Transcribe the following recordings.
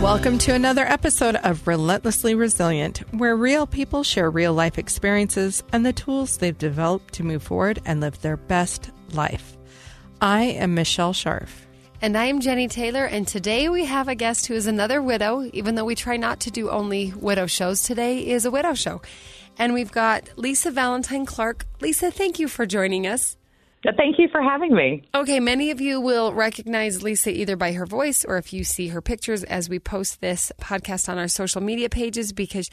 Welcome to another episode of Relentlessly Resilient, where real people share real life experiences and the tools they've developed to move forward and live their best life. I am Michelle Sharf. And I'm Jenny Taylor, and today we have a guest who is another widow, even though we try not to do only widow shows. Today is a widow show. And we've got Lisa Valentine Clark. Lisa, thank you for joining us. Thank you for having me. Okay, many of you will recognize Lisa either by her voice or if you see her pictures as we post this podcast on our social media pages because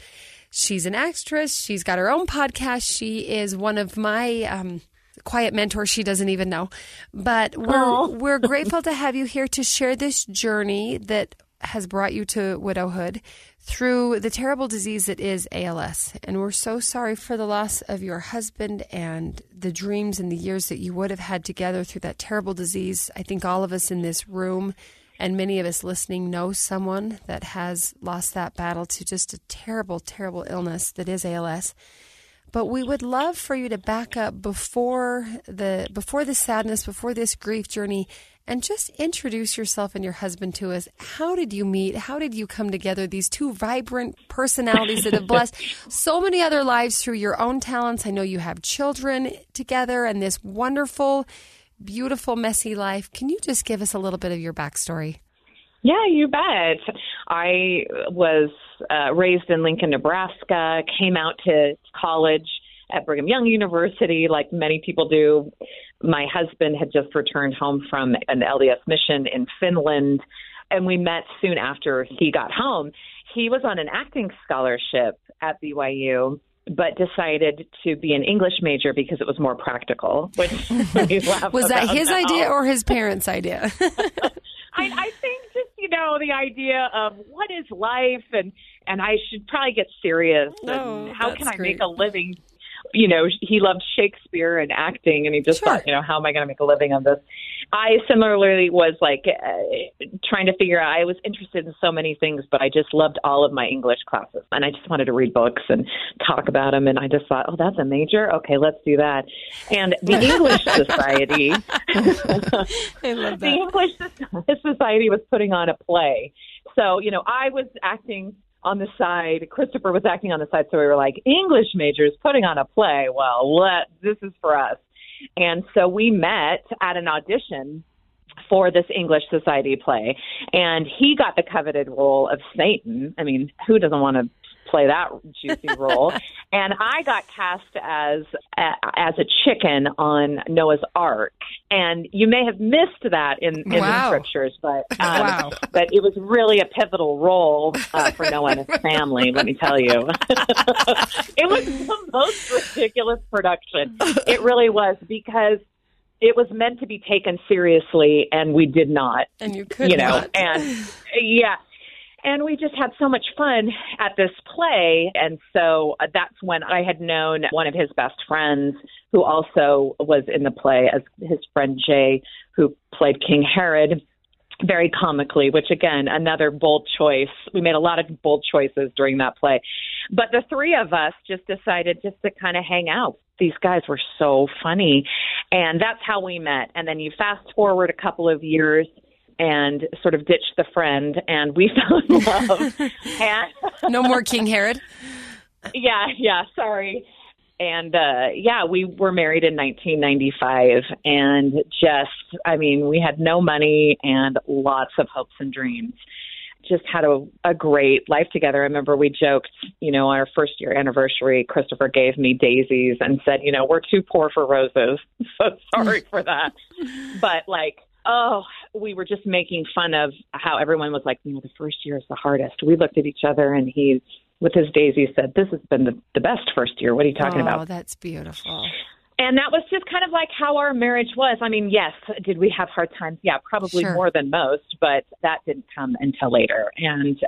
she's an actress. She's got her own podcast. She is one of my um, quiet mentors. She doesn't even know. But we're, we're grateful to have you here to share this journey that has brought you to widowhood through the terrible disease that is ALS. And we're so sorry for the loss of your husband and the dreams and the years that you would have had together through that terrible disease. I think all of us in this room and many of us listening know someone that has lost that battle to just a terrible, terrible illness that is ALS. But we would love for you to back up before the before the sadness, before this grief journey, and just introduce yourself and your husband to us. How did you meet? How did you come together? These two vibrant personalities that have blessed so many other lives through your own talents. I know you have children together and this wonderful, beautiful, messy life. Can you just give us a little bit of your backstory? Yeah, you bet. I was uh, raised in Lincoln, Nebraska, came out to college at Brigham Young University, like many people do. My husband had just returned home from an LDS mission in Finland, and we met soon after he got home. He was on an acting scholarship at BYU but decided to be an English major because it was more practical. Which was that his now. idea oh. or his parents' idea? I, I think just you know the idea of what is life and and I should probably get serious and Oh, how can I great. make a living you know, he loved Shakespeare and acting, and he just Sure. thought, you know, how am I going to make a living on this? I similarly was like uh, trying to figure out. I was interested in so many things, but I just loved all of my English classes, and I just wanted to read books and talk about them. And I just thought, oh, that's a major. Okay, let's do that. And the English Society, the. English Society was putting on a play. So, you know, I was acting on the side. Christopher was acting on the side. So we were like, English majors putting on a play. Well, let this is for us. And so we met at an audition for this English Society play, and he got the coveted role of Satan. I mean, who doesn't want to play that juicy role? and I got cast as as a chicken on Noah's Ark, and you may have missed that in, in Wow. the scriptures, but um, Wow. but it was really a pivotal role uh, for Noah and his family. Let me tell you, it was the most ridiculous production. It really was because it was meant to be taken seriously, and we did not And you could you know, not. and yeah. And we just had so much fun at this play. And so uh, that's when I had known one of his best friends who also was in the play as his friend Jay, who played King Herod very comically, which again, another bold choice. We made a lot of bold choices during that play. But the three of us just decided just to kind of hang out. These guys were so funny. And that's how we met. And then you fast forward a couple of years and sort of ditched the friend and we fell in love. and no more King Herod. yeah, yeah, sorry. and uh yeah we were married in 1995 and just i mean we had no money and lots of hopes and dreams just had a, a great life together. I remember we joked, you know, our first year anniversary, Christopher gave me daisies and said, you know, we're too poor for roses. So sorry for that. But like, oh, we were just making fun of how everyone was like, you know, the first year is the hardest. We looked at each other and he, with his daisy, said, this has been the, the best first year. What are you talking oh, about? Oh, that's beautiful. And that was just kind of like how our marriage was. I mean, yes, did we have hard times? Yeah, probably Sure. more than most, but that didn't come until later. And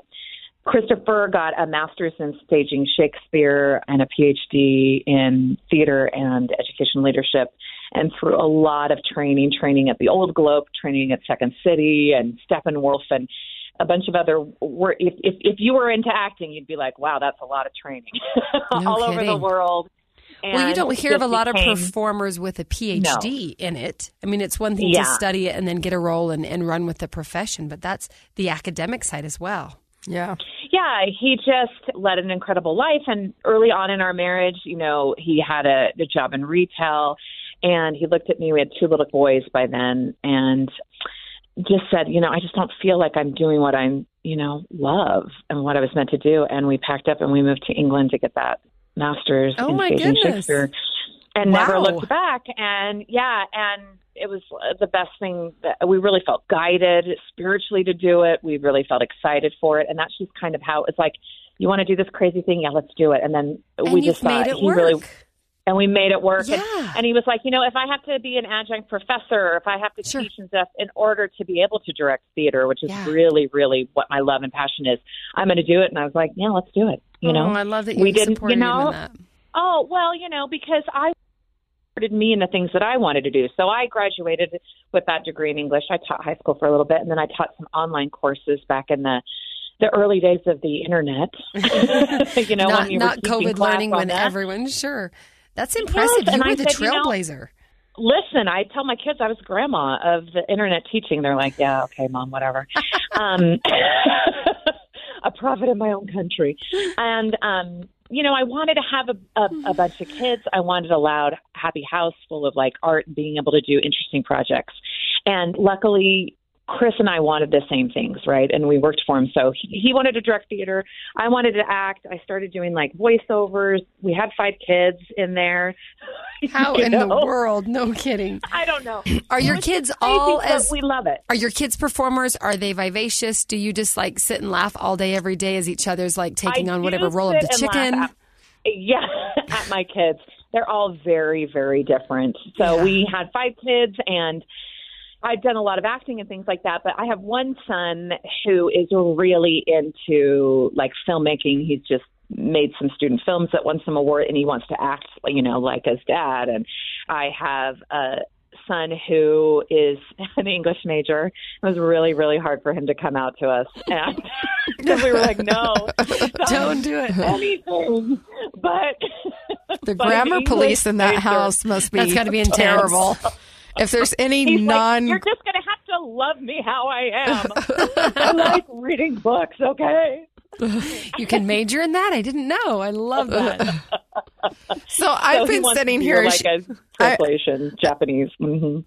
Christopher got a master's in staging Shakespeare and a PhD in theater and education leadership. And through a lot of training, training at the Old Globe, training at Second City and Steppenwolf and a bunch of other wor If, if, if you were into acting, you'd be like, wow, that's a lot of training No all over the kidding. world. well, you don't hear of a just lot of performers with a PhD in it. I mean, it's one thing Yeah. to study it and then get a role and, and run with the profession, but that's the academic side as well. Yeah. yeah, he just led an incredible life. And early on in our marriage, you know, he had a, a job in retail and he looked at me. We had two little boys by then and just said, you know, I just don't feel like I'm doing what I'm, you know, love and what I was meant to do. And we packed up and we moved to England to get that master's Oh, in my staging goodness. Shakespeare and never looked back. And yeah, and it was the best thing that we really felt guided spiritually to do it. We really felt excited for it. And that's just kind of how it's like, you want to do this crazy thing? Yeah, let's do it. And then And we just thought he work. really, and we made it work. And, Yeah. and he was like, you know, if I have to be an adjunct professor, if I have to Sure. teach and stuff in order to be able to direct theater, which is Yeah. really, really what my love and passion is, I'm going to do it. And I was like, yeah, let's do it. You know, oh, I love that you we didn't- you know. Oh, well, you know, because I supported me in the things that I wanted to do. So I graduated with that degree in English. I taught high school for a little bit, and then I taught some online courses back in the the early days of the internet. you know, not when you were not COVID learning when that. everyone, sure. That's impressive. and you were the said, you know- trailblazer. Listen, I tell my kids I was grandma of the internet teaching. They're like, "Yeah, okay, mom, whatever." um, a prophet in my own country, and um, you know, I wanted to have a, a, a bunch of kids. I wanted a loud, happy house full of like art and being able to do interesting projects. And luckily, Chris and I wanted the same things, right? And we worked for him. So he, he wanted to direct theater. I wanted to act. I started doing like voiceovers. We had five kids in there. How in the world? No kidding. I don't know. Are your kids all as we love it? Are your kids performers? Are they vivacious? Do you just like sit and laugh all day, every day as each other's like taking I on whatever role of the chicken? At, yeah, at my kids. They're all very, very different. So Yeah. we had five kids and I've done a lot of acting and things like that, but I have one son who is really into like filmmaking. He's just made some student films that won some award and he wants to act, you know, like his dad. And I have a son who is an English major. It was really, really hard for him to come out to us. And because we were like, no, Don't do it. anything. But The grammar police in that major- house must be That's gotta be intense. terrible. If there's any He's non like, you're just going to have to love me how I am. I like reading books, okay? You can major in that? I didn't know. I love that. So I've So been wants sitting here like a translation, Japanese. hmm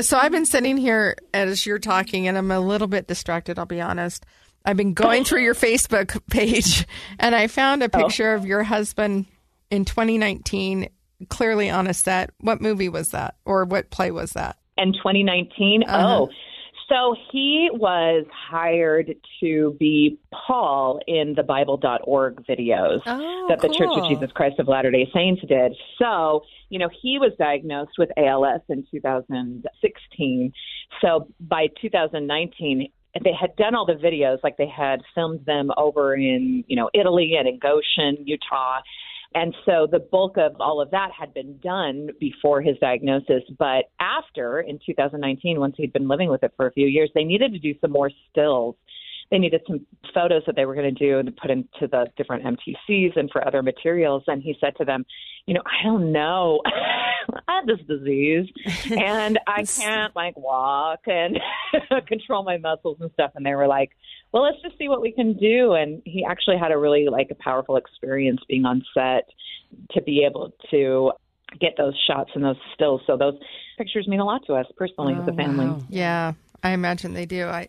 So I've been sitting here as you're talking, and I'm a little bit distracted. I'll be honest. I've been going through your Facebook page, and I found Oh. a picture of your husband in 2019, clearly on a set. What movie was that, or what play was that? In 2019, Uh-huh. oh. So he was hired to be Paul in the Bible.org videos. Oh, that the Church of. Jesus Christ of Latter day Saints did. So, you know, he was diagnosed with ALS in 2016. So by 2019, they had done all the videos, like they had filmed them over in, you know, Italy and in Goshen, Utah. And so the bulk of all of that had been done before his diagnosis. But after, in 2019, once he'd been living with it for a few years, they needed to do some more stills they needed some photos that they were going to do and put into the different MTCs and for other materials. And he said to them, you know, I don't know. I have this disease and I can't like walk and control my muscles and stuff. And they were like, well, let's just see what we can do. And he actually had a really like a powerful experience being on set to be able to get those shots and those stills. So those pictures mean a lot to us personally as a oh, family. Yeah, I imagine they do. I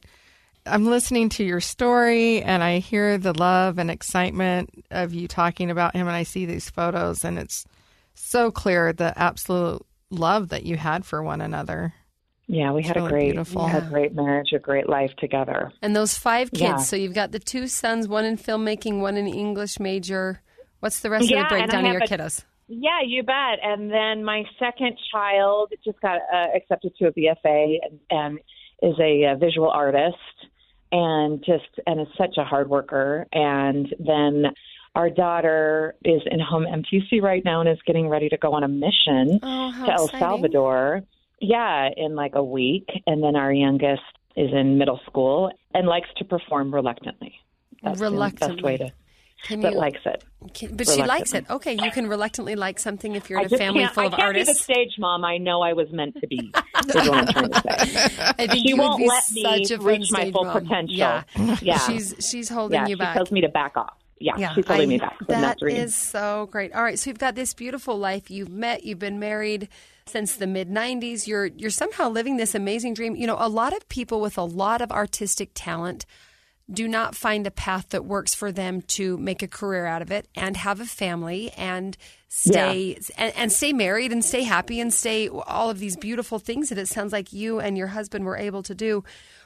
I'm listening to your story and I hear the love and excitement of you talking about him and I see these photos and it's so clear the absolute love that you had for one another. Yeah, we It's had a great, beautiful. we had a great marriage, a great life together. And those five kids. Yeah. So you've got the two sons, one in filmmaking, one in English major. What's the rest Yeah, of the breakdown of your a- kiddos? Yeah, you bet. And then my second child just got uh, accepted to a BFA and, and is a, uh visual artist and just and is such a hard worker. And then our daughter is in home MTC right now and is getting ready to go on a mission Oh, to El exciting. Salvador. Yeah, in like a week. And then our youngest is in middle school and likes to perform reluctantly. That's the best way to. Can But you, likes it. can- but she likes it. Okay, you can reluctantly like something if you're in a family full I of can't artists. be the stage mom I know I was meant to be. is what I'm trying to say. I think She won't let me such a fun reach my full mom. potential. Yeah, Yeah. She's she's holding Yeah, you she back. tells me to back off. Yeah, Yeah, she's holding I- me back. Reason. is so great. All right, so you've got this beautiful life. You've met. You've been married since the mid '90s. You're you're somehow living this amazing dream. You know, a lot of people with a lot of artistic talent do not find a path that works for them to make a career out of it and have a family and stay and, and stay married and stay happy and stay all of these beautiful things that it sounds like you and your husband were able to do.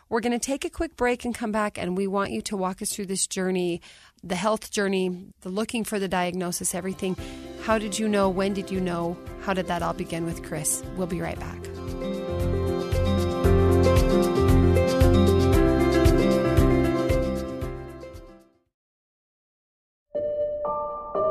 We're going to take a quick break and come back, and we want you to walk us through this journey the health journey, the looking for the diagnosis, everything. How did you know? When did you know? How did that all begin with Chris? We'll be right back.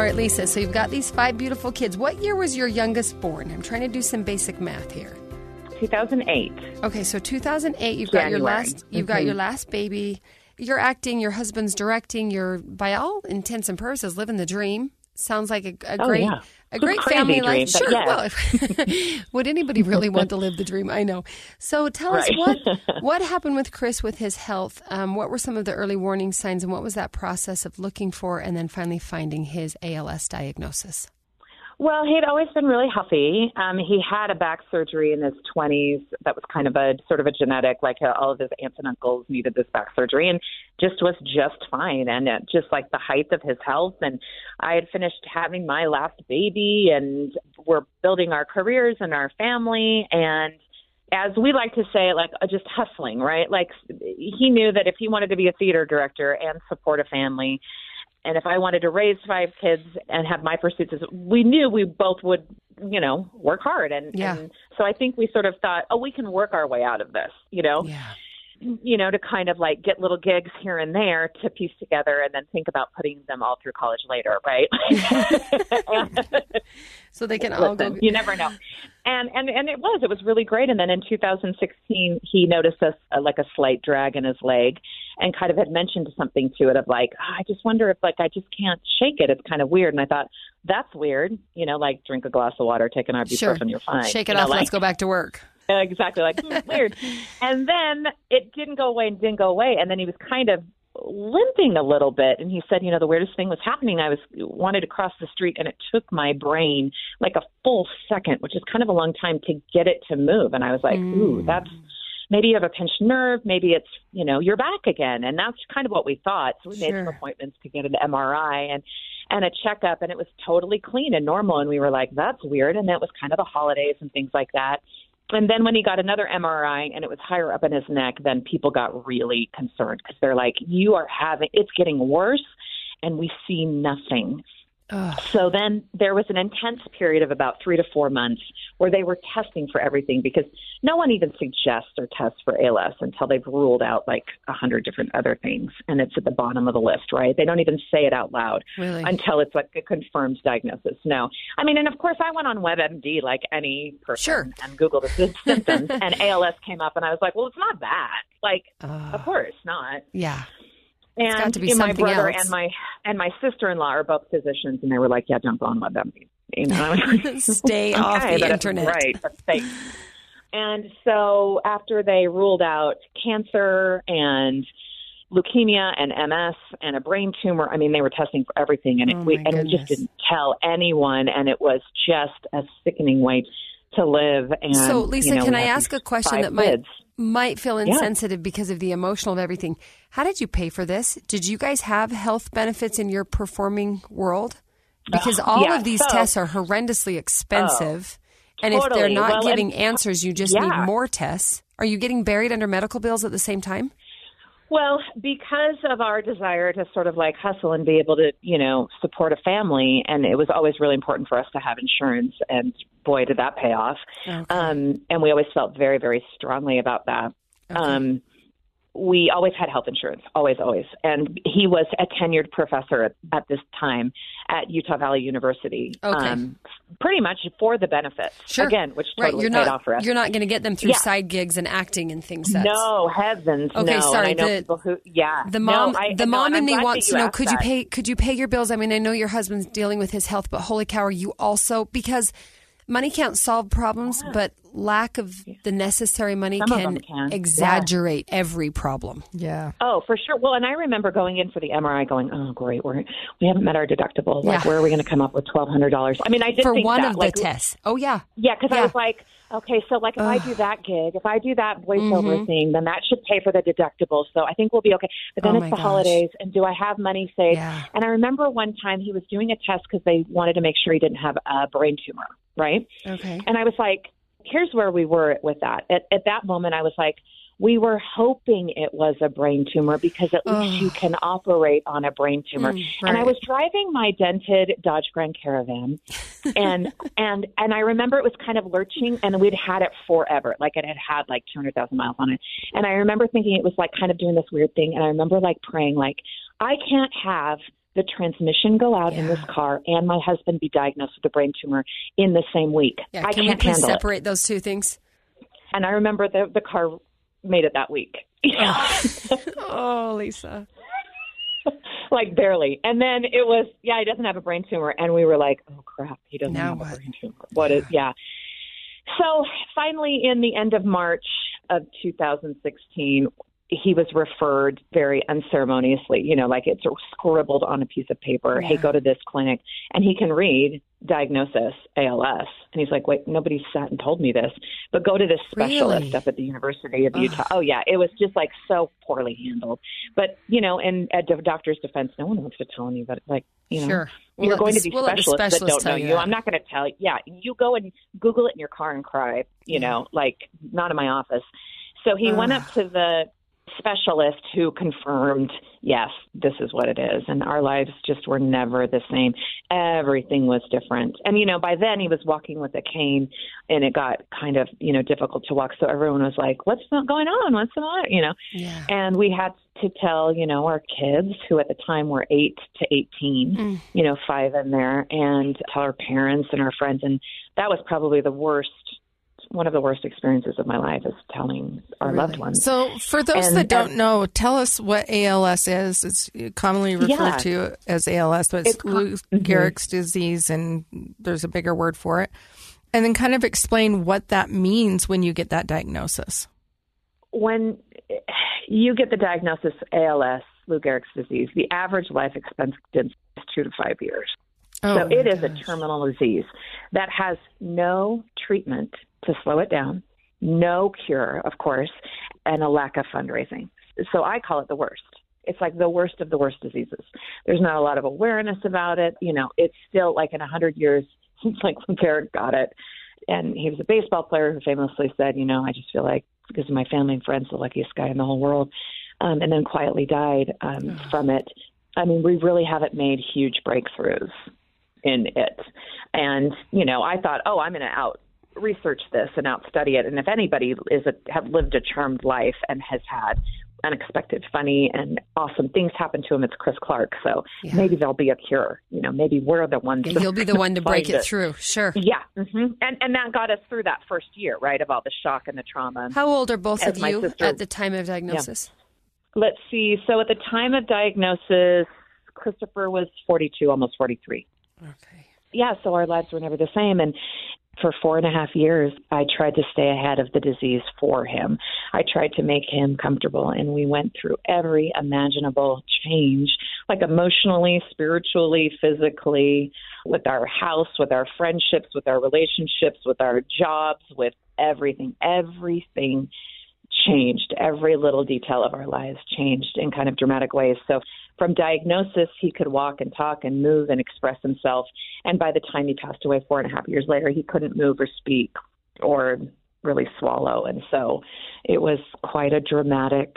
All right, Lisa, so you've got these five beautiful kids. What year was your youngest born? I'm trying to do some basic math here. 2008. Okay, so 2008, you've got your January. last you've got Mhm. your last baby. You're acting, your husband's directing, you're by all intents and purposes living the dream. Sounds like a, a Oh, great yeah. A great family life. Sure. yes. Well, would anybody really want to live the dream? I know. So tell us what what happened with Chris with his health. Um, what were some of the early warning signs, and what was that process of looking for and then finally finding his ALS diagnosis? Well, he'd always been really healthy. Um, he had a back surgery in his 20s that was kind of a sort of a genetic, like uh, all of his aunts and uncles needed this back surgery and just was just fine. And uh, just like the height of his health. And I had finished having my last baby and we're building our careers and our family. And as we like to say, like uh, just hustling, right? Like he knew that if he wanted to be a theater director and support a family, and if I wanted to raise five kids and have my pursuits, we knew we both would, you know, work hard. And, Yeah. and so I think we sort of thought, oh, we can work our way out of this, you know, Yeah. You know, to kind of like get little gigs here and there to piece together and then think about putting them all through college later, right? So they can all go. you never know. And and and it was it was really great. And then in 2016, he noticed a, a like a slight drag in his leg, and kind of had mentioned something to it of like, "Ah, I just wonder if like I just can't shake it. It's kind of weird. And I thought that's weird. You know, like drink a glass of water, take an ibuprofen, Sure. you're fine. Shake it You know, off. like- Let's go back to work. exactly like hmm, weird. And then it didn't go away and didn't go away and then he was kind of limping a little bit and he said you know the weirdest thing was happening. I was wanted to cross the street and it took my brain like a full second which is kind of a long time to get it to move and i was like ooh that's maybe you have a pinched nerve maybe it's you know you're back again and that's kind of what we thought. So we made some appointments to get an mri and and a checkup and it was totally clean and normal and we were like that's weird and that was kind of the holidays and things like that and then when he got another MRI and it was higher up in his neck, then people got really concerned because they're like, "You are having it's getting worse, and we see nothing." So then there was an intense period of about three to four months where they were testing for everything because no one even suggests or tests for ALS until they've ruled out like a hundred different other things. And it's at the bottom of the list, right? They don't even say it out loud Really? until it's like a confirmed diagnosis. No. I mean, and of course I went on WebMD like any person Sure. and Googled the sy- symptoms and ALS came up and I was like, well, it's not that. Like, of course not. Yeah. And got to be my brother else. and my and my sister in law are both physicians, and they were like, "Yeah, don't go on WebMD." You know, like, Stay off "Okay, the internet. right? And so after they ruled out cancer and leukemia and MS and a brain tumor, I mean, they were testing for everything, and it, Oh, we and we just didn't tell anyone, and it was just a sickening way to live. And So, Lisa, you know, can I ask a question that might kids. Might feel insensitive because of the emotional of everything? How did you pay for this? Did you guys have health benefits in your performing world? Because uh, all yeah, of these so- Oh, tests are horrendously expensive. Oh, and if they're not Well, giving and- answers, you just Yeah. need more tests. Are you getting buried under medical bills at the same time? Well, because of our desire to sort of like hustle and be able to, you know, support a family, and it was always really important for us to have insurance, and boy, did that pay off. Um, and we always felt very, very strongly about that. Um, we always had health insurance, always, always. And he was a tenured professor at, at this time at Utah Valley University, Okay. um, pretty much for the benefits. Sure. Again, which right, totally you're paid not off for us. you're not going to get them through Yeah. side gigs and acting and things. That's, No, heavens, Okay, no. sorry, And I know the- who, yeah, The mom, No, I- the mom and in me wants to know: Could you pay? Could you pay your bills? I mean, I know your husband's dealing with his health, but holy cow, are you also because money can't solve problems, but lack of the necessary money Some of can, them can, yeah. exaggerate every problem. Yeah. Oh, for sure. Well, and I remember going in for the MRI, going, "Oh, great, we're we haven't met our deductible. Like, Yeah. where are we going to come up with twelve hundred dollars?" I mean, I did For think one that, of like, the tests. Oh yeah, Yeah, because Yeah. I was like, okay, so like if I do that gig, if I do that voiceover thing, then that should pay for the deductible. So I think we'll be okay. But then Mm-hmm. Oh, it's the gosh. holidays, and do I have money saved? Yeah. And I remember one time he was doing a test because they wanted to make sure he didn't have a brain tumor, right? okay. And I was like, here's where we were with that. At, at that moment, I was like, we were hoping it was a brain tumor because at least you can operate on a brain tumor. Mm, And I was driving my dented Dodge Grand Caravan, and and and I remember it was kind of lurching, and we'd had it forever, like it had had like two hundred thousand miles on it. And I remember thinking it was like kind of doing this weird thing, and I remember like praying, like I can't have the transmission go out in this car and my husband be diagnosed with a brain tumor in the same week. Yeah, I can can't please handle it. separate those two things? And I remember the the car made it that week. Oh, Lisa. like barely. And then it was, yeah, he doesn't have a brain tumor. And we were like, oh crap, he doesn't Now have what? a brain tumor. What is, yeah. So finally, in the end of March of 2016, he was referred very unceremoniously, you know, like it's scribbled on a piece of paper. Hey, go to this clinic. And he can read diagnosis ALS. And he's like, wait, nobody sat and told me this, but go to this specialist Really? up at the University of Utah. Oh, yeah. It was just like so poorly handled. But, you know, and at the doctor's defense, no one wants to tell anybody, like, you know, Sure. We'll you're going the- to be we'll specialists that don't know you. I'm not going to tell you. Yeah, you go and Google it in your car and cry. You know, like not in my office. So he went up to the specialist who confirmed, yes, this is what it is. And our lives just were never the same. Everything was different. And, you know, by then he was walking with a cane and it got kind of, you know, difficult to walk. So everyone was like, what's going on? What's the matter? You know, Yeah. and we had to tell, you know, our kids who at the time were eight to 18, mm. you know, five in there, and tell our parents and our friends. And that was probably the worst, one of the worst experiences of my life is telling our loved ones. So, for those And- that don't know, tell us what ALS is. It's commonly referred Yeah. to as ALS, but it's, It's Lou mm-hmm. Gehrig's disease, and there's a bigger word for it. And then kind of explain what that means when you get that diagnosis. when you get the diagnosis ALS, Lou Gehrig's disease, the average life expectancy is two to five years. Oh, so it is a terminal disease that has no treatment to slow it down, no cure, of course, and a lack of fundraising. So I call it the worst. It's like the worst of the worst diseases. There's not a lot of awareness about it. You know, it's still like in a hundred years since like Lou Gehrig got it. And he was a baseball player who famously said, you know, I just feel like because of my family and friends, the luckiest guy in the whole world. Um, and then quietly died um, from it. I mean, we really haven't made huge breakthroughs in it. And, you know, I thought, oh, I'm going to out research this and out study it. And if anybody is a, have lived a charmed life and has had unexpected, funny, and awesome things happen to him, it's Chris Clark. So Yeah. maybe there'll be a cure. You know, maybe we're the ones. Yeah, You'll be the one to break find it through. Sure. Yeah, hmm and and that got us through that first year, right, of all the shock and the trauma. How old are both As of you sister- at the time of diagnosis? Let's see. So at the time of diagnosis, Christopher was 42, almost 43. Okay. Yeah, so our lives were never the same. And for four and a half years, I tried to stay ahead of the disease for him. I tried to make him comfortable, and we went through every imaginable change, like emotionally, spiritually, physically, with our house, with our friendships, with our relationships, with our jobs, with everything. Everything changed. Every little detail of our lives changed in kind of dramatic ways. So, from diagnosis, he could walk and talk and move and express himself. And by the time he passed away four and a half years later, he couldn't move or speak or really swallow. And so, it was quite a dramatic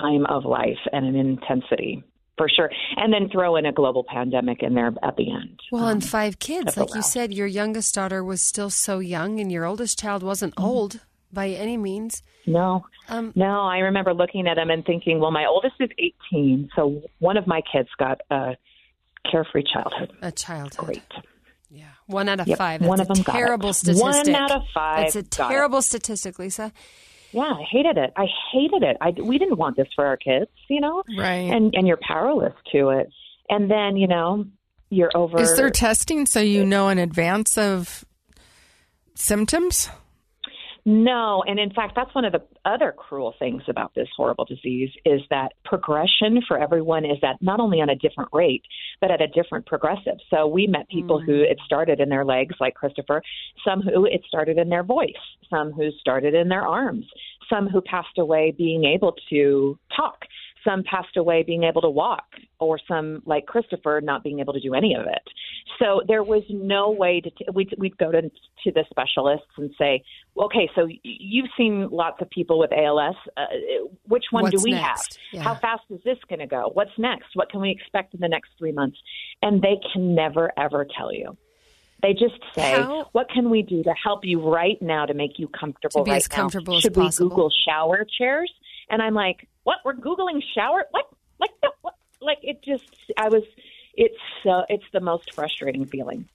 time of life and an intensity. For sure. And then throw in a global pandemic in there at the end. Well, Um, and five kids. Like you said, your youngest daughter was still so young, and your oldest child wasn't Mm-hmm. old by any means. No, Um, no. I remember looking at him and thinking, well, my oldest is 18, so one of my kids got a carefree childhood. a childhood. Great. Yeah. One out of Yep, five. That's one a of them got it. terrible One statistic. out of five That's a got it. terrible statistic, Lisa. Yeah, I hated it. I hated it. I we didn't want this for our kids, you know. Right. And and you're powerless to it. And then you know you're over. Is there testing so you know in advance of symptoms? No, and in fact, that's one of the other cruel things about this horrible disease is that progression for everyone is that not only on a different rate, but at a different progressive. So we met people who mm. it started in their legs, like Christopher, some who it started in their voice, some who started in their arms, some who passed away being able to talk, some passed away being able to walk, or some, like Christopher, not being able to do any of it. So there was no way to, t- we'd, we'd go to, to the specialists and say, okay, so you've seen lots of people with ALS. Uh, which one What's do we next? have? Yeah. How fast is this going to go? What's next? What can we expect in the next three months? And they can never, ever tell you. They just say, How- "What can we do to help you right now to make you comfortable To be right as now? comfortable as Should possible." we Google shower chairs?" And I'm like, "What? We're googling shower? What? Like the, what? Like it just? I was. It's so. It's the most frustrating feeling.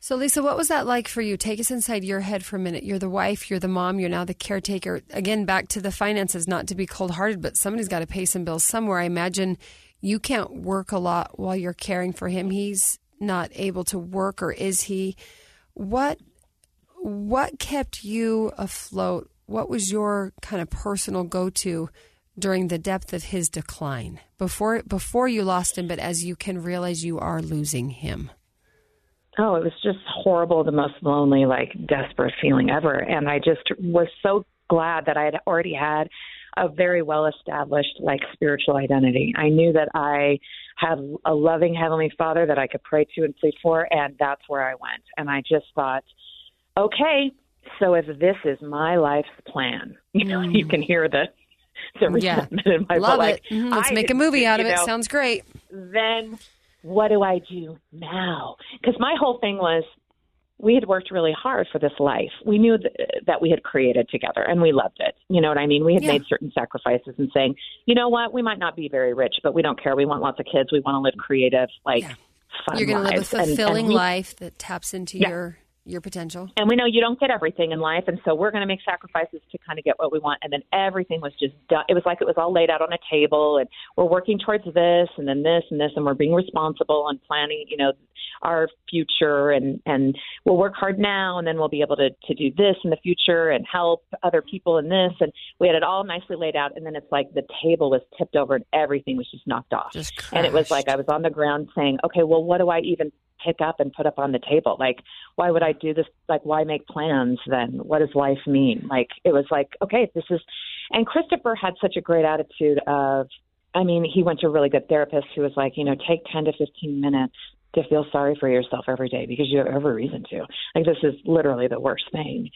So, Lisa, what was that like for you? Take us inside your head for a minute. You're the wife, you're the mom, you're now the caretaker. Again, back to the finances, not to be cold hearted, but somebody's got to pay some bills somewhere. I imagine you can't work a lot while you're caring for him. He's not able to work, or is he? What what kept you afloat? What was your kind of personal go to during the depth of his decline? Before before you lost him, but as you can realize you are losing him. Oh, it was just horrible, the most lonely, like desperate feeling ever. And I just was so glad that I had already had a very well established like spiritual identity. I knew that I had a loving heavenly father that I could pray to and plead for and that's where I went. And I just thought, okay, so if this is my life's plan, you know, you can hear the the Yeah. resentment in my Love voice, like, it. Mhm, Let's I make a movie out of it. know, Sounds great. then what do I do now? Because my whole thing was we had worked really hard for this life. We knew th- that we had created together and we loved it. You know what I mean? We had Yeah. made certain sacrifices and saying, you know what, we might not be very rich, but we don't care. We want lots of kids. We want to live creative, like Yeah. fun You're going to live a lives. And- and fulfilling we- life that taps into Yeah. your your potential. and we know you don't get everything in life and so we're going to make sacrifices to kind of get what we want and then everything was just done it was like it was all laid out on a table and we're working towards this and then this and this and we're being responsible and planning you know our future and and we'll work hard now and then we'll be able to to do this in the future and help other people in this and we had it all nicely laid out and then it's like the table was tipped over and everything was just knocked off Just and it was like I was on the ground saying, okay, well, what do I even pick up and put up on the table? Like, why would I do this? Like, why make plans then? What does life mean? Like, it was like, okay, this is, and Christopher had such a great attitude of, I mean, he went to a really good therapist who was like, you know, take 10 to 15 minutes to feel sorry for yourself every day because you have every reason to. Like, this is literally the worst thing.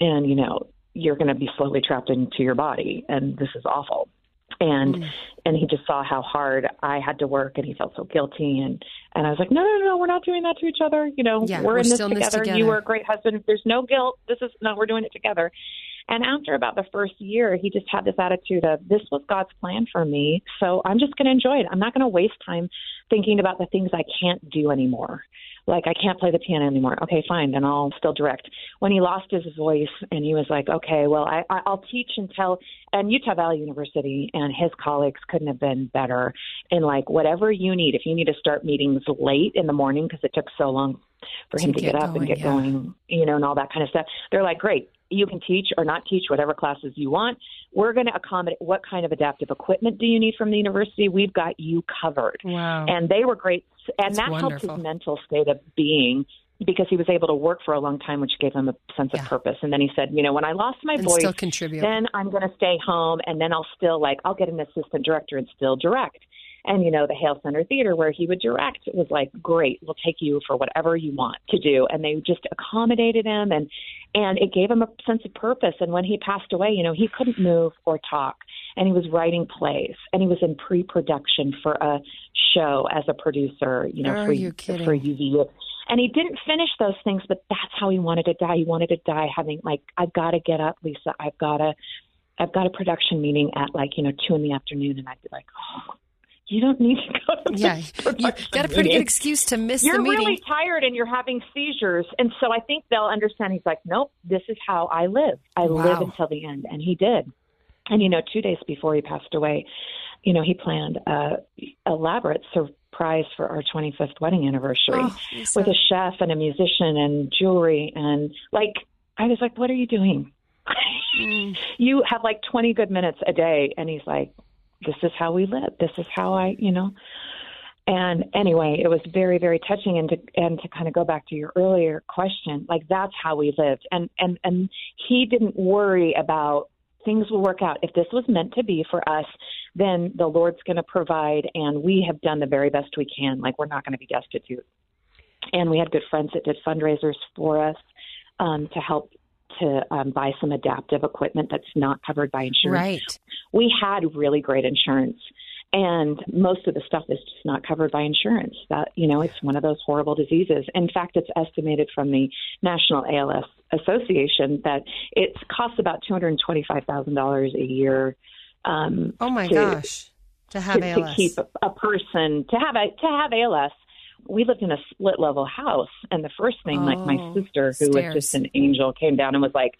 And, you know, you're going to be slowly trapped into your body, and this is awful. And Mm. and he just saw how hard I had to work, and he felt so guilty. And and I was like, no, no, no, we're not doing that to each other. You know, Yeah, we're, we're in this in this together. You were a great husband. There's no guilt. This is no, we're doing it together. And after about the first year, he just had this attitude of this was God's plan for me, so I'm just going to enjoy it. I'm not going to waste time thinking about the things I can't do anymore. Like I can't play the piano anymore. Okay, fine, then I'll still direct. When he lost his voice and he was like, okay, well, I, I'll teach until. And Utah Valley University and his colleagues couldn't have been better. And like whatever you need, if you need to start meetings late in the morning because it took so long for him To to get, get up and get yeah. going, you know, and all that kind of stuff. They're like, great, you can teach or not teach whatever classes you want. We're going to accommodate what kind of adaptive equipment do you need from the university? We've got you covered. Wow. And they were great. And That's that helped his mental state of being because he was able to work for a long time, which gave him a sense Yeah. of purpose. And then he said, you know, when I lost my and voice, then I'm going to stay home and then I'll still like I'll get an assistant director and still direct. And you know the Hale Center Theater where he would direct was like great. We'll take you for whatever you want to do, and they just accommodated him and and it gave him a sense of purpose. And when he passed away, you know he couldn't move or talk, and he was writing plays and he was in pre-production for a show as a producer. You know Are for you for UV. And he didn't finish those things, but that's how he wanted to die. He wanted to die having like, I've got to get up, Lisa. I've got to, I've got a production meeting at like you know two in the afternoon, and I'd be like, oh, you don't need to go to yeah, you got a pretty good excuse to miss You're the meeting. really tired and you're having seizures, and so I think they'll understand. He's like, nope, this is how I live. I live until the end, and he did. And you know, two days before he passed away, you know, he planned a elaborate surprise for our 25th wedding anniversary Oh, Lisa. with a chef and a musician and jewelry and like I was like, "What are you doing? Mm. you have like 20 good minutes a day." And he's like, "This is how we live. This is how I, you know." And anyway, it was very, very touching. And to and to kind of go back to your earlier question, like that's how we lived. And and and he didn't worry about things will work out. If this was meant to be for us, then the Lord's going to provide, and we have done the very best we can. Like we're not going to be destitute. And we had good friends that did fundraisers for us um, to help to um, buy some adaptive equipment that's not covered by insurance Right. we had really great insurance and most of the stuff is just not covered by insurance that you know it's one of those horrible diseases in fact it's estimated from the national als association that it costs about $225000 a year um, Oh my to- gosh. To have to, to keep a, a person to have a to have ALS. We lived in a split level house, and the first thing, like my Oh, sister, who was just an angel, came down and was like,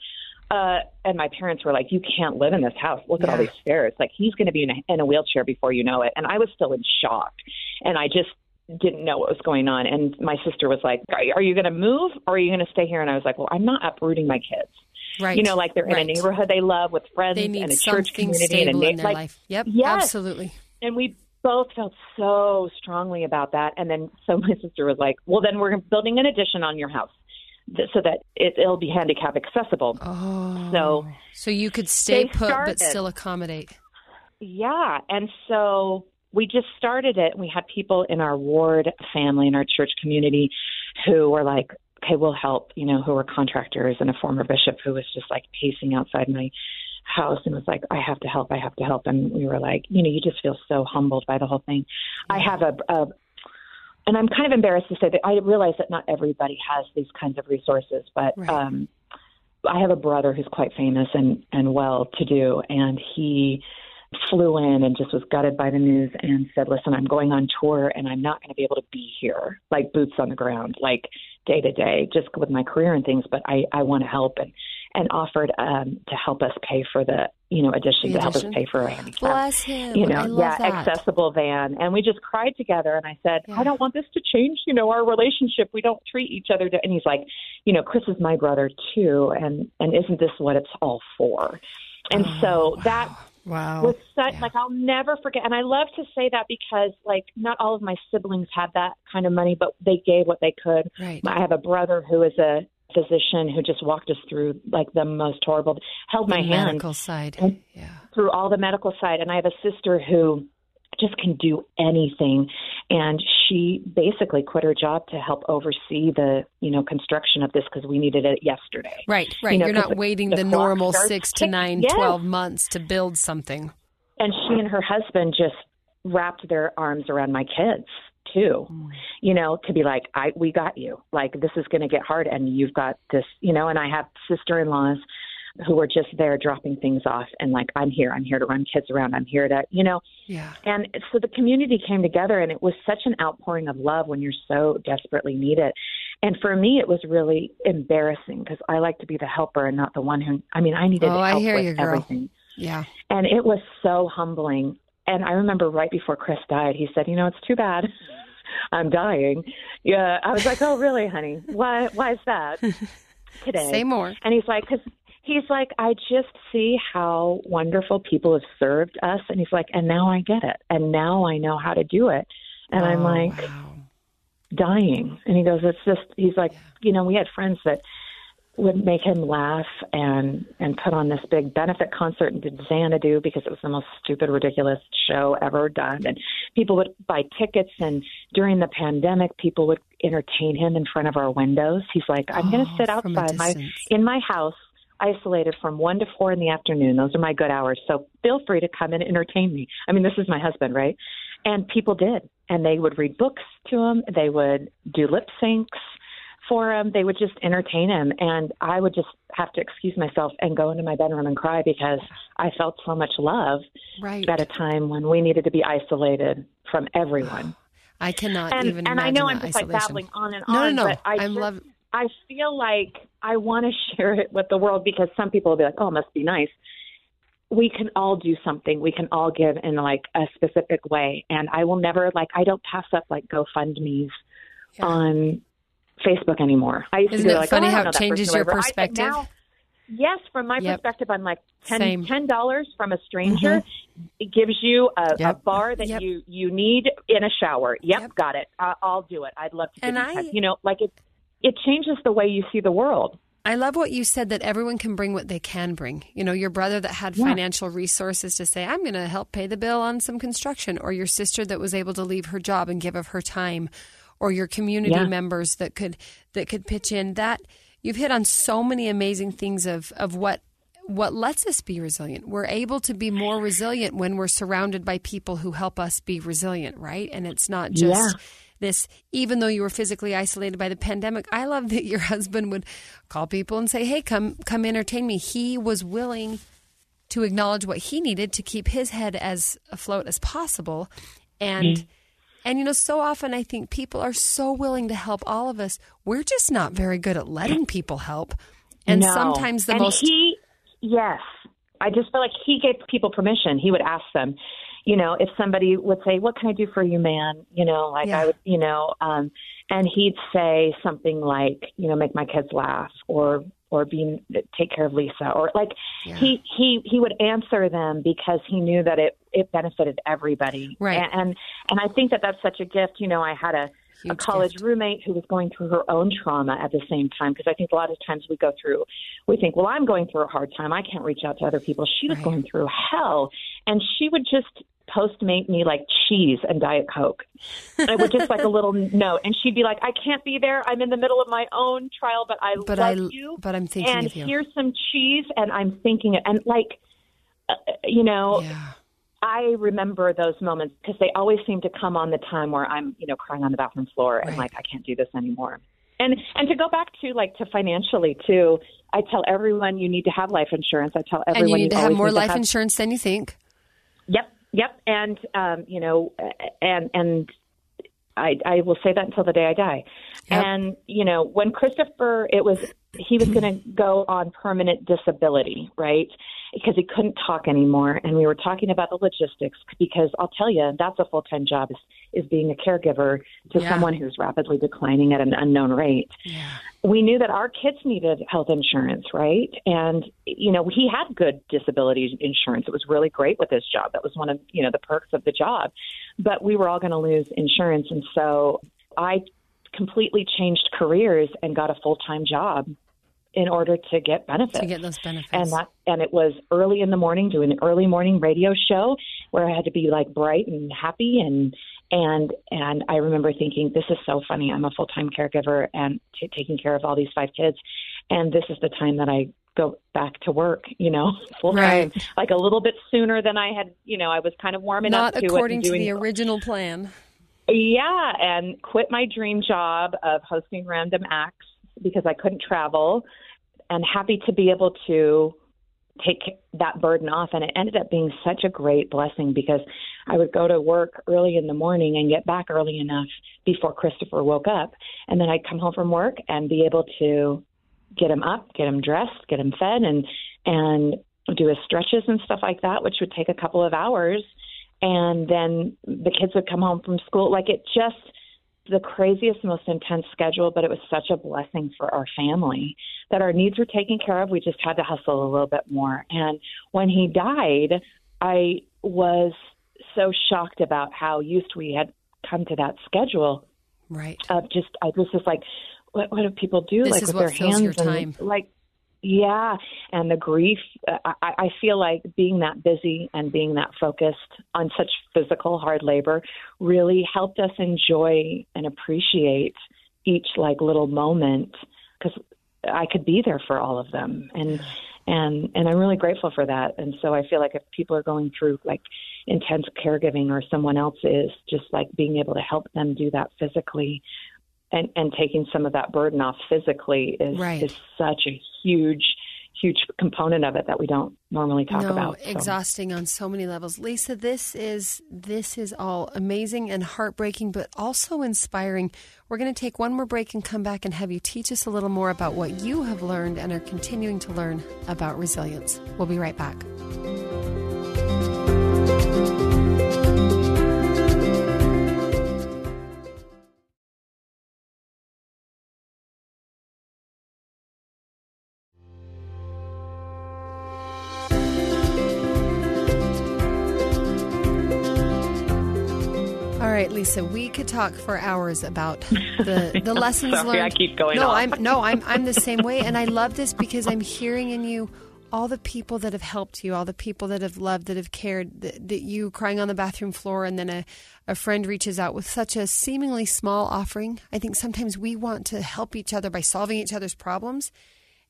uh, and my parents were like, "You can't live in this house. Look at all these stairs. Like he's going to be in a, in a wheelchair before you know it." And I was still in shock, and I just didn't know what was going on. And my sister was like, "Are, you going to move, or are you going to stay here?" And I was like, "Well, I'm not uprooting my kids." right. You know, like they're in a neighborhood they love with friends and a church community and a na- in their like life. Yep. Yes. Absolutely. and we both felt so strongly about that. And then so my sister was like, "Well, then we're building an addition on your house th- so that it, it'll be handicap accessible." Oh. So So you could stay they put but still accommodate. yeah, and so we just started it. We had people in our ward family in our church community who were like, "Okay, we'll help." You know, who were contractors and a former bishop who was just like pacing outside my house and was like, "I have to help. I have to help." And we were like, you know, you just feel so humbled by the whole thing. I have a, a and I'm kind of embarrassed to say that I realize that not everybody has these kinds of resources, but Right. um, I have a brother who's quite famous and and well to do, and he flew in and just was gutted by the news and said, "Listen, I'm going on tour and I'm not going to be able to be here, like boots on the ground, like day to day, just with my career and things. But I I want to help and and offered um, to help us pay for the you know addition The to help us pay for a handicap Bless him. you know, yeah, that. accessible van. And we just cried together. And I said, Yeah. I don't want this to change, you know, our relationship. We don't treat each other. To, and he's like, you know, Chris is my brother too. And, and isn't this what it's all for? And Oh, so that Wow. was such, like, I'll never forget. And I love to say that because, like, not all of my siblings had that kind of money, but they gave what they could. Right. I have a brother who is a physician who just walked us through, like, the most horrible, held my the hand medical side. Yeah. through all the medical side and I have a sister who just can do anything and she basically quit her job to help oversee the you know construction of this because we needed it yesterday Right, right. You know, 'cause not the- waiting the the, normal six to nine, Yes. twelve months to build something. and she and her husband just wrapped their arms around my kids too mm. you know to be like i we got you like this is going to get hard and you've got this you know and i have sister-in-laws who were just there dropping things off and like i'm here i'm here to run kids around i'm here to you know Yeah. and so the community came together and it was such an outpouring of love when you're so desperately needed and for me it was really embarrassing because i like to be the helper and not the one who i mean i needed Oh, I help hear with you, girl. everything Yeah. and it was so humbling. And I remember right before Chris died, he said, "You know, it's too bad. I'm dying." Yeah, I was like, "Oh, really, honey? Why? Why is that?" Today, Say more. And he's like, "Cause he's like, I just see how wonderful people have served us." And he's like, "And now I get it. And now I know how to do it." And I'm Oh, like, wow. dying. And he goes, it's just, he's like, you know, we had friends that would make him laugh and and put on this big benefit concert and did Xanadu because it was the most stupid, ridiculous show ever done. And people would buy tickets. And during the pandemic, people would entertain him in front of our windows. He's like, I'm going to Oh, sit outside my in my house. Isolated from one to four in the afternoon. Those are my good hours. So feel free to come and entertain me. I mean, this is my husband, right? And people did. And they would read books to him. They would do lip syncs for him. They would just entertain him. And I would just have to excuse myself and go into my bedroom and cry because I felt so much love Right. at a time when we needed to be isolated from everyone. I cannot And, even and I know I'm just like babbling on and No, no, on, no. but I I'm just, love- I feel like I want to share it with the world because some people will be like, "Oh, it must be nice." We can all do something. We can all give in like a specific way, and I will never like. I don't pass up like GoFundmes Yeah. on Facebook anymore. I used Isn't to be it like, funny oh, how it changes your whatever. Perspective? now- yes, from my Yep. perspective, I'm like ten ten dollars from a stranger. It gives you a, Mm-hmm. Yep. a bar that Yep. you you need in a shower. Yep, got it. I, I'll do it. I'd love to. And you I- you know, like it it changes the way you see the world. I love what you said that everyone can bring what they can bring. You know, your brother that had financial resources to say, I'm going to help pay the bill on some construction, or your sister that was able to leave her job and give of her time, or your community Yeah. members that could that could pitch in. That you've hit on so many amazing things of of what what lets us be resilient. We're able to be more resilient when we're surrounded by people who help us be resilient, right? And it's not just Yeah. this even though you were physically isolated by the pandemic i love that your husband would call people and say hey come come entertain me he was willing to acknowledge what he needed to keep his head as afloat as possible and mm. And you know so often i think people are so willing to help all of us. We're just not very good at letting people help. And No. sometimes the and most he yes. I just feel like he gave people permission. He would ask them you know if somebody would say what can i do for you man? You know like Yeah. i would you know um and he'd say something like you know make my kids laugh or or be take care of lisa or like he he he would answer them because he knew that it it benefited everybody. Right. and and, and i think that that's such a gift. You know i had a a college gift. roommate who was going through her own trauma at the same time because I think a lot of times we go through we think well I'm going through a hard time. I can't reach out to other people. She was Right. going through hell and she would just postmate me like cheese and diet coke. And it would just like a little note and she'd be like I can't be there. I'm in the middle of my own trial but I but love i you but i'm thinking and of you. here's some cheese and I'm thinking it and like uh, you know yeah I remember those moments because they always seem to come on the time where I'm, you know, crying on the bathroom floor and Right. like I can't do this anymore. And and to go back to like to financially too, I tell everyone you need to have life insurance. I tell everyone and you need to have more life have- insurance than you think Yep, yep. And um, you know, and and I I will say that until the day I die. Yep. And you know, when Christopher, it was he was going to go on permanent disability, right? Because he couldn't talk anymore, and we were talking about the logistics. Because I'll tell you, that's a full time job is is being a caregiver to Yeah. someone who's rapidly declining at an unknown rate yeah we knew that our kids needed health insurance, right? And you know, he had good disability insurance. It was really great with his job. That was one of you know the perks of the job. But we were all going to lose insurance, and so I completely changed careers and got a full time job in order to get benefits. to get those benefits and that and it was early in the morning doing an early morning radio show where I had to be like bright and happy and and and I remember thinking this is so funny I'm a full-time caregiver and t- taking care of all these five kids and this is the time that I go back to work, you know, full time, Right. like a little bit sooner than I had, you know, I was kind of warming Not up to according to the original plan. Yeah, and quit my dream job of hosting random acts because I couldn't travel and happy to be able to take that burden off. And it ended up being such a great blessing because I would go to work early in the morning and get back early enough before Christopher woke up. And then I'd come home from work and be able to get him up, get him dressed, get him fed and and do his stretches and stuff like that which would take a couple of hours. And then the kids would come home from school. Like it just the craziest most intense schedule but it was such a blessing for our family that our needs were taken care of we just had to hustle a little bit more and when he died i was so shocked about how used we had come to that schedule Right. of just I was just like, what what do people do This like with their hands and time. like yeah, and the grief. uh, I, I feel like being that busy and being that focused on such physical hard labor really helped us enjoy and appreciate each like little moment because I could be there for all of them and and and I'm really grateful for that and so I feel like if people are going through like intense caregiving or someone else is just like being able to help them do that physically and and taking some of that burden off physically is Right. is such a huge huge component of it that we don't normally talk no, about so. exhausting on so many levels. Lisa, this is this is all amazing and heartbreaking, but also inspiring. We're going to take one more break and come back and have you teach us a little more about what you have learned and are continuing to learn about resilience. We'll be right back. Lisa, we could talk for hours about the the lessons Sorry, I learned. keep going No, off. I'm no, I'm I'm the same way, and I love this because I'm hearing in you all the people that have helped you, all the people that have loved, that have cared, that, that you crying on the bathroom floor, and then a, a friend reaches out with such a seemingly small offering. I think sometimes we want to help each other by solving each other's problems,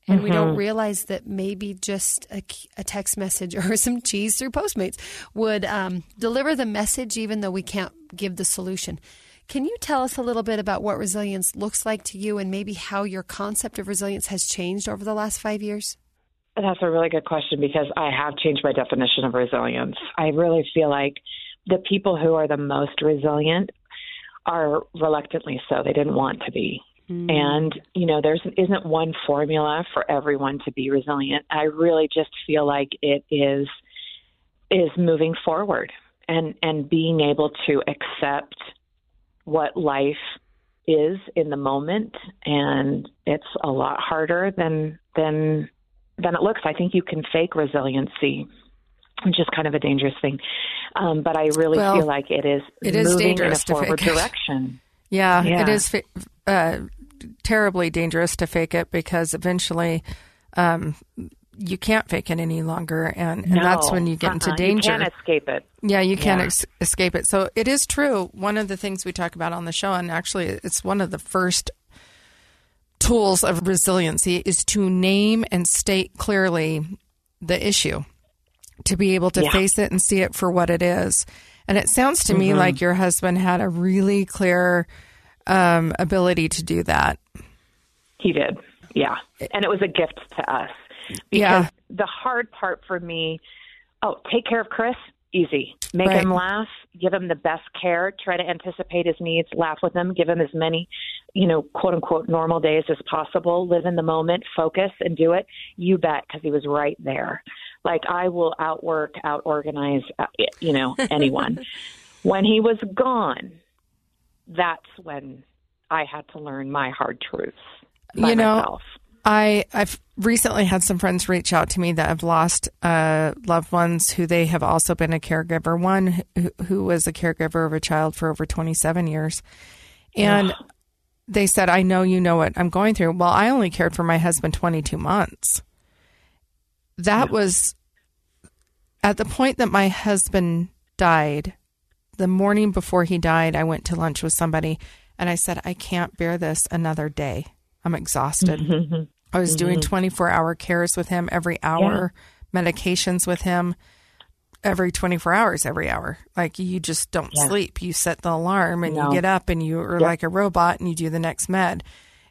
and we don't realize that maybe just a, a text message or some cheese through Postmates would um, deliver the message, even though we can't give the solution. Can you tell us a little bit about what resilience looks like to you and maybe how your concept of resilience has changed over the last five years? That's a really good question because I have changed my definition of resilience. I really feel like the people who are the most resilient are reluctantly so. They didn't want to be. And, you know, there's isn't one formula for everyone to be resilient. I really just feel like it is is moving forward and and being able to accept what life is in the moment and it's a lot harder than than than it looks. I think you can fake resiliency, which is kind of a dangerous thing. Um, but I really Well, feel like it is it is moving dangerous in a forward direction. Yeah, Yeah. it is uh, terribly dangerous to fake it because eventually um, you can't fake it any longer, and, and that's when you get into uh-uh, danger. You can't escape it. Yeah, you can't Yeah. ex- escape it. So it is true. One of the things we talk about on the show, and actually it's one of the first tools of resiliency, is to name and state clearly the issue, to be able to Yeah. face it and see it for what it is. And it sounds to me like your husband had a really clear um, ability to do that. He did. Yeah. And it was a gift to us. Because Yeah. the hard part for me, oh, take care of Chris, easy. Make Right. him laugh, give him the best care, try to anticipate his needs, laugh with him, give him as many, you know, quote unquote normal days as possible, live in the moment, focus and do it. You bet, because he was right there. Like I will outwork, outorganize, uh, you know, anyone. when he was gone, that's when I had to learn my hard truths You know, myself. I I've recently had some friends reach out to me that have lost uh, loved ones who they have also been a caregiver. One who, who was a caregiver of a child for over 27 years, and they said, "I know you know what I'm going through." Well, I only cared for my husband 22 months. That was at the point that my husband died. The morning before he died, I went to lunch with somebody, and I said, "I can't bear this another day. I'm exhausted." I was doing 24 hour cares with him every hour, medications with him every 24 hours, every hour. Like you just don't Yeah. sleep. You set the alarm and No. you get up and you are like a robot and you do the next med.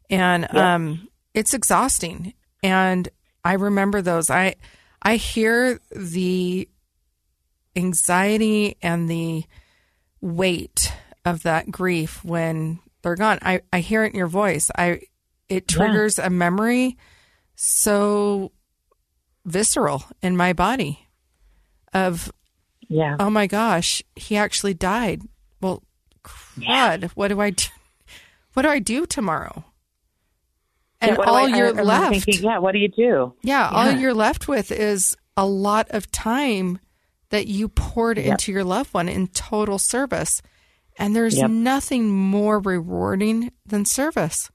And um, it's exhausting. And I remember those. I I hear the anxiety and the weight of that grief when they're gone. I, I hear it in your voice. I it triggers a memory so visceral in my body of Yeah. oh my gosh, he actually died. Well, crud. What do I do? What do I do tomorrow? And Yeah, all I- I you're remember left, Thinking, yeah. What do you do? yeah, all you're left with is a lot of time that you poured into your loved one in total service. And there's Yep. nothing more rewarding than service.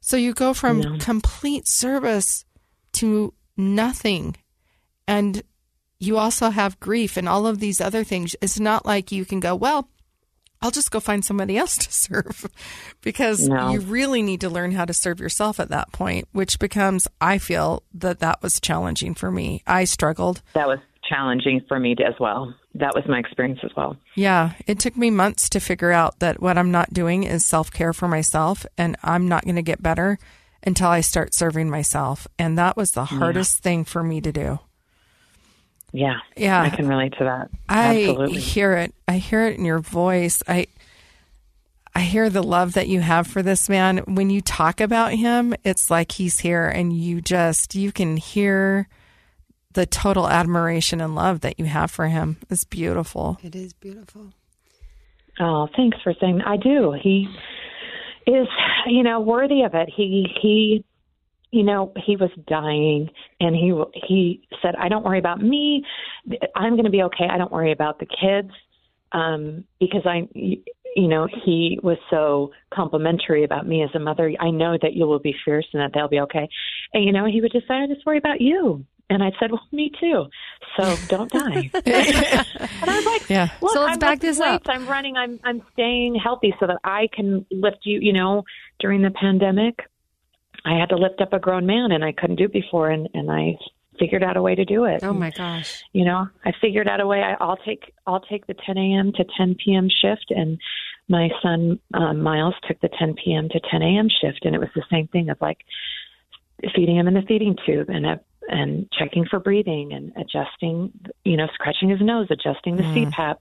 So you go from No. complete service to nothing. And you also have grief and all of these other things. It's not like you can go, well, I'll just go find somebody else to serve because No. you really need to learn how to serve yourself at that point, which becomes, I feel that that was challenging for me. I struggled. That was challenging for me as well. That was my experience as well. Yeah, it took me months to figure out that what I'm not doing is self care for myself, and I'm not going to get better until I start serving myself. And that was the hardest thing for me to do. Yeah. Yeah. I can relate to that. I Absolutely. hear it. I hear it in your voice. I I hear the love that you have for this man. When you talk about him, it's like he's here and you just you can hear the total admiration and love that you have for him. is beautiful. It is beautiful. Oh, thanks for saying. I do. He is, you know, worthy of it. He he, you know, he was dying, and he he said, "I don't worry about me. I'm going to be okay. I don't worry about the kids." Um, because I, you know, he was so complimentary about me as a mother. I know that you will be fierce and that they'll be okay. And you know, he would just say, "I just worry about you." And I said, "Well, me too. So don't die." and I was like, Yeah. Look, So let's I'm back lifting this weights. up. I'm running. I'm I'm staying healthy so that I can lift you. You know, during the pandemic, I had to lift up a grown man, and I couldn't do it before, and and I figured out a way to do it. Oh my gosh. You know, I figured out a way. I, I'll take I'll take the 10 a.m. to 10 p.m. shift, and my son um, Miles took the 10 p.m. to 10 a.m. shift, and it was the same thing of like feeding him in the feeding tube and a, and checking for breathing and adjusting, you know, scratching his nose, adjusting the CPAP,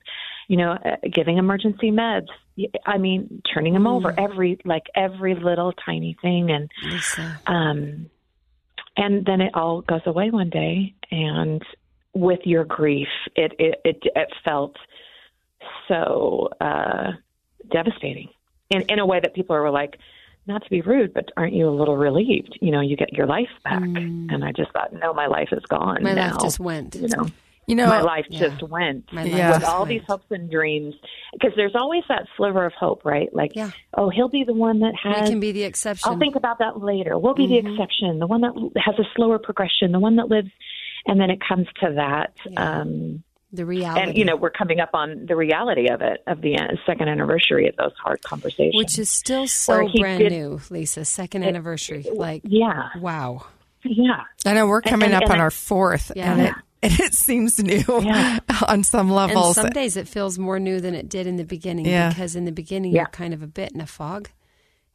you know, uh, giving emergency meds. I mean, turning him over every like every little tiny thing, and Lisa. um, and then it all goes away one day, and with your grief, it it it, it felt so uh, devastating in in a way that people were like, not to be rude, but aren't you a little relieved? You know, you get your life back, and I just thought, no, my life is gone. My now. life just went. You know, You know, my life yeah. just went My life Yeah. with all went. these hopes and dreams. Because there's always that sliver of hope, right? Like, Yeah. oh, he'll be the one that We has can be the exception. I'll think about that later. We'll be the exception, the one that has a slower progression, the one that lives, and then it comes to that. Um, the reality. and you know, we're coming up on the reality of it, of the second anniversary of those hard conversations. which is still so brand did- new, Lisa. Second anniversary. Like, yeah, wow. yeah, I know we're coming and- up and on I- our fourth, Yeah. and it and it seems new Yeah. on some And some days it feels more new than it did in the beginning Yeah. because in the beginning Yeah. you're kind of a bit in a fog.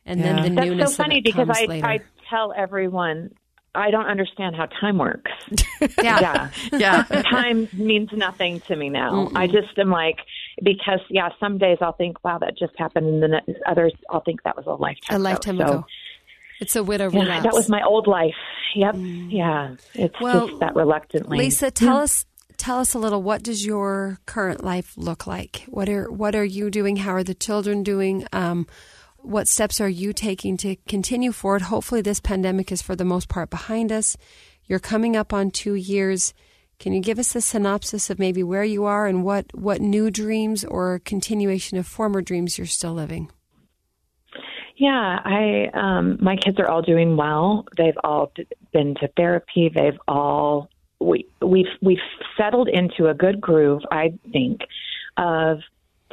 And Yeah. then the that's newness so funny of it because comes I later. I tell everyone I don't understand how time works. yeah. yeah. yeah, time means nothing to me now. I just am like because yeah, some days I'll think, wow, that just happened, and then others I'll think that was a lifetime. A lifetime So, ago. It's a widow Yeah, relapse. that was my old life. Yep. Yeah. It's Well, just that reluctantly. Lisa, tell us tell us a little what does your current life look like? What are what are you doing? How are the children doing? Um, what steps are you taking to continue forward? Hopefully this pandemic is for the most part behind us. You're coming up on 2 years. Can you give us a synopsis of maybe where you are and what what new dreams or continuation of former dreams you're still living? Yeah, I um my kids are all doing well. They've all been to therapy. They've all we we've we've settled into a good groove, I think, of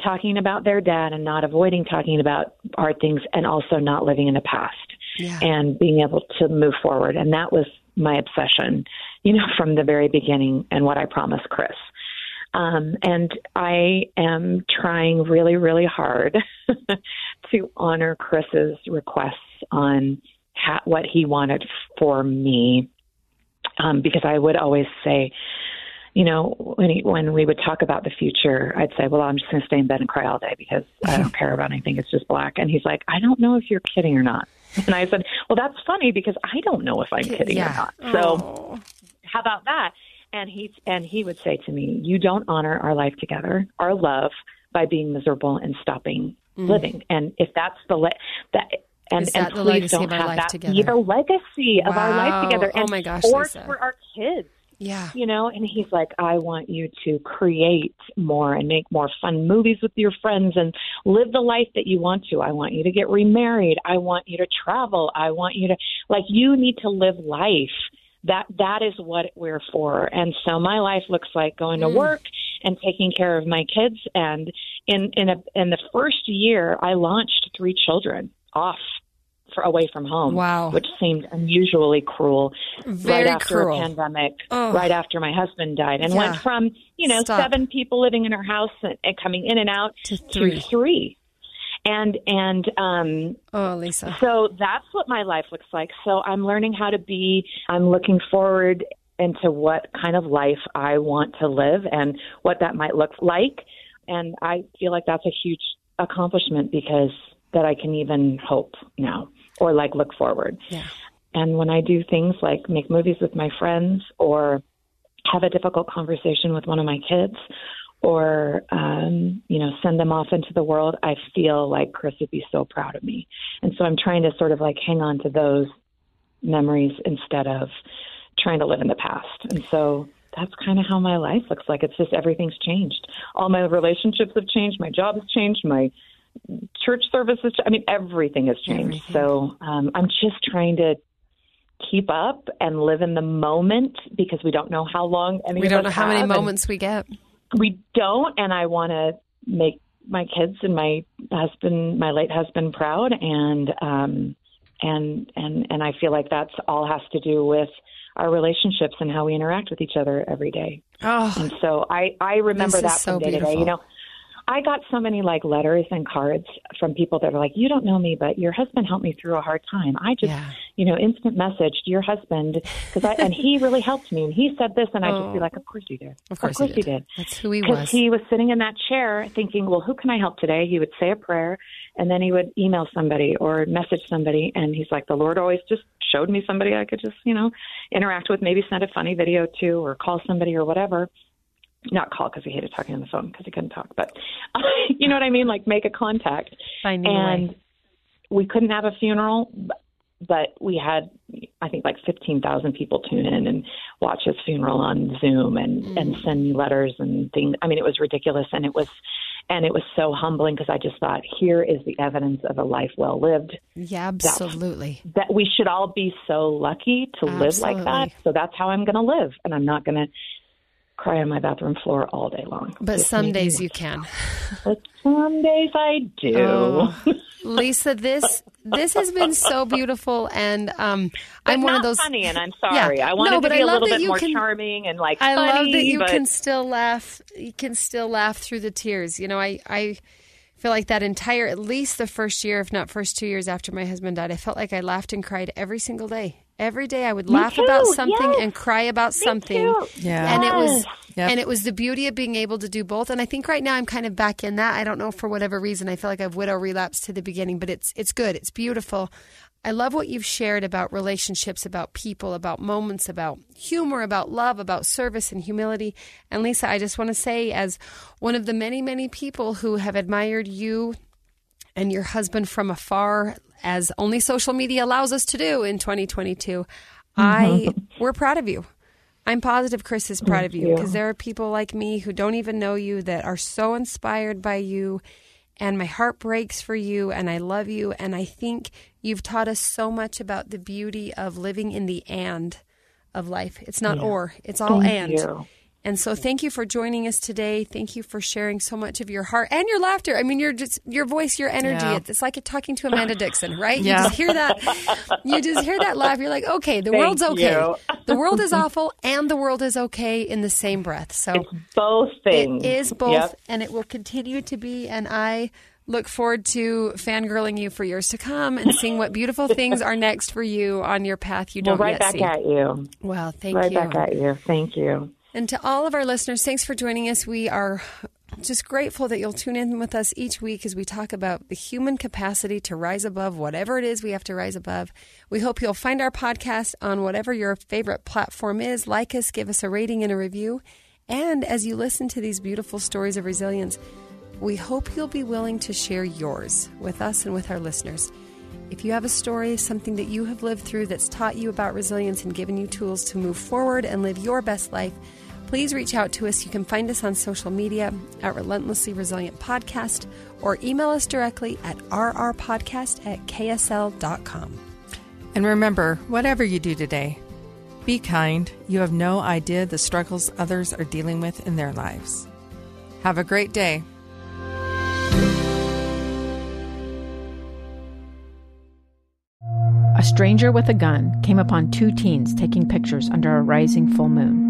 talking about their dad and not avoiding talking about hard things and also not living in the past. Yeah. and being able to move forward. And that was my obsession, you know, from the very beginning and what I promised Chris. Um, and I am trying really, really hard to honor Chris's requests on ha- what he wanted for me. Um, because I would always say, you know, when he, when we would talk about the future, I'd say, "Well, I'm just going to stay in bed and cry all day because I don't care about anything. It's just black." And he's like, "I don't know if you're kidding or not." And I said, "Well, that's funny because I don't know if I'm kidding or not." So, how about that? And he and he would say to me, "You don't honor our life together, our love, by being miserable and stopping living. And if that's the le- that." And, Mm. Is and that the please don't have that together? be the legacy of our life together. Oh my gosh, or Lisa. for our kids Yeah. you know and he's like i want you to create more and make more fun movies with your friends and live the life that you want to. I want you to get remarried. I want you to travel. I want you to like you need to live life. That that is what we're for. And so my life looks like going to mm. work and taking care of my kids. And in in a in the first year i launched three children off for away from home Wow. which seemed unusually cruel Very right after cruel. a pandemic, Oh. right after my husband died, and Yeah. went from you know Stop. seven people living in our house and, and coming in and out To three. to three, and and um, Oh, Lisa. so that's what my life looks like. So I'm learning how to be. I'm looking forward into what kind of life I want to live and what that might look like, and I feel like that's a huge accomplishment because that I can even hope now or like look forward. Yeah. And when I do things like make movies with my friends or have a difficult conversation with one of my kids or, um, you know, send them off into the world, I feel like Chris would be so proud of me. And so I'm trying to sort of like hang on to those memories instead of trying to live in the past. And so that's kind of how my life looks like. It's just everything's changed. All my relationships have changed. My job has changed. My church services. I mean, everything has changed. So um, I'm just trying to keep up and live in the moment because we don't know how long any We don't know how many moments we get. we don't. And I want to make my kids and my husband, my late husband, proud. And um, and and and I feel like that's all has to do with our relationships and how we interact with each other every day. Oh, And so I, I remember that so from day to day. You know, I got so many like letters and cards from people that are like, "You don't know me, but your husband helped me through a hard time." I just, Yeah. you know, instant messaged your husband because I and he really helped me, and he said this, and I just be Oh. like, "Of course you did. of course, he, did. That's who he Because was. he was sitting in that chair thinking, well, who can I help today? He would say a prayer and then he would email somebody or message somebody. And he's like, the Lord always just showed me somebody I could just, you know, interact with, maybe send a funny video to or call somebody or whatever. Not call because he hated talking on the phone because he couldn't talk, but you know what I mean? Like make a contact. Finding and we couldn't have a funeral, but we had, I think, like 15,000 people tune in and watch his funeral on Zoom and, mm. and send me letters and things. I mean, it was ridiculous. And it was, and it was so humbling because I just thought, here is the evidence of a life well lived Yeah, absolutely. that we should all be so lucky to live like that. So that's how I'm going to live. And I'm not going to cry on my bathroom floor all day long. But Just some days you can. But some days I do. Oh. Lisa, this this has been so beautiful, and um, I'm one of those. funny, and I'm Yeah. sorry. I wanted No, to be I a love little bit more can- charming and like I love that you but can still laugh. You can still laugh through the tears. You know, I I feel like that entire, at least the first year, if not first two years after my husband died, I felt like I laughed and cried every single day. Every day I would laugh too, about something yes. and cry about something. too. Yeah. And it was Yep. and it was the beauty of being able to do both. And I think right now I'm kind of back in that. I don't know for whatever reason. I feel like I've widow relapsed to the beginning, but it's it's good. It's beautiful. I love what you've shared about relationships, about people, about moments, about humor, about love, about service and humility. And Lisa, I just want to say, as one of the many, many people who have admired you and your husband from afar, as only social media allows us to do in 2022, I mm-hmm. we're proud of you. I'm positive Chris is proud of you because there are people like me who don't even know you that are so inspired by you and my heart breaks for you and I love you and I think you've taught us so much about the beauty of living in the and of life. It's not or, it's all Thank and. you. And so thank you for joining us today. Thank you for sharing so much of your heart and your laughter. I mean, you're just your voice, your energy. Yeah. It's like talking to Amanda Dickson, right? Yeah. You just hear that. You just hear that laugh. You're like, okay, the Thank world's okay. you. The world is awful and the world is okay in the same breath. So It's both things. it is both Yep. and it will continue to be. And I look forward to fangirling you for years to come and seeing what beautiful things are next for you on your path you don't right yet see. Right back at you. Well, thank right you. Right back at you. Thank you. And to all of our listeners, thanks for joining us. We are just grateful that you'll tune in with us each week as we talk about the human capacity to rise above whatever it is we have to rise above. We hope you'll find our podcast on whatever your favorite platform is. Like us, give us a rating and a review. And as you listen to these beautiful stories of resilience, we hope you'll be willing to share yours with us and with our listeners. If you have a story, something that you have lived through that's taught you about resilience and given you tools to move forward and live your best life, please reach out to us. You can find us on social media at Relentlessly Resilient Podcast or email us directly at rrpodcast at ksl.com. And remember, whatever you do today, be kind. You have no idea the struggles others are dealing with in their lives. Have a great day. A stranger with a gun came upon two teens taking pictures under a rising full moon.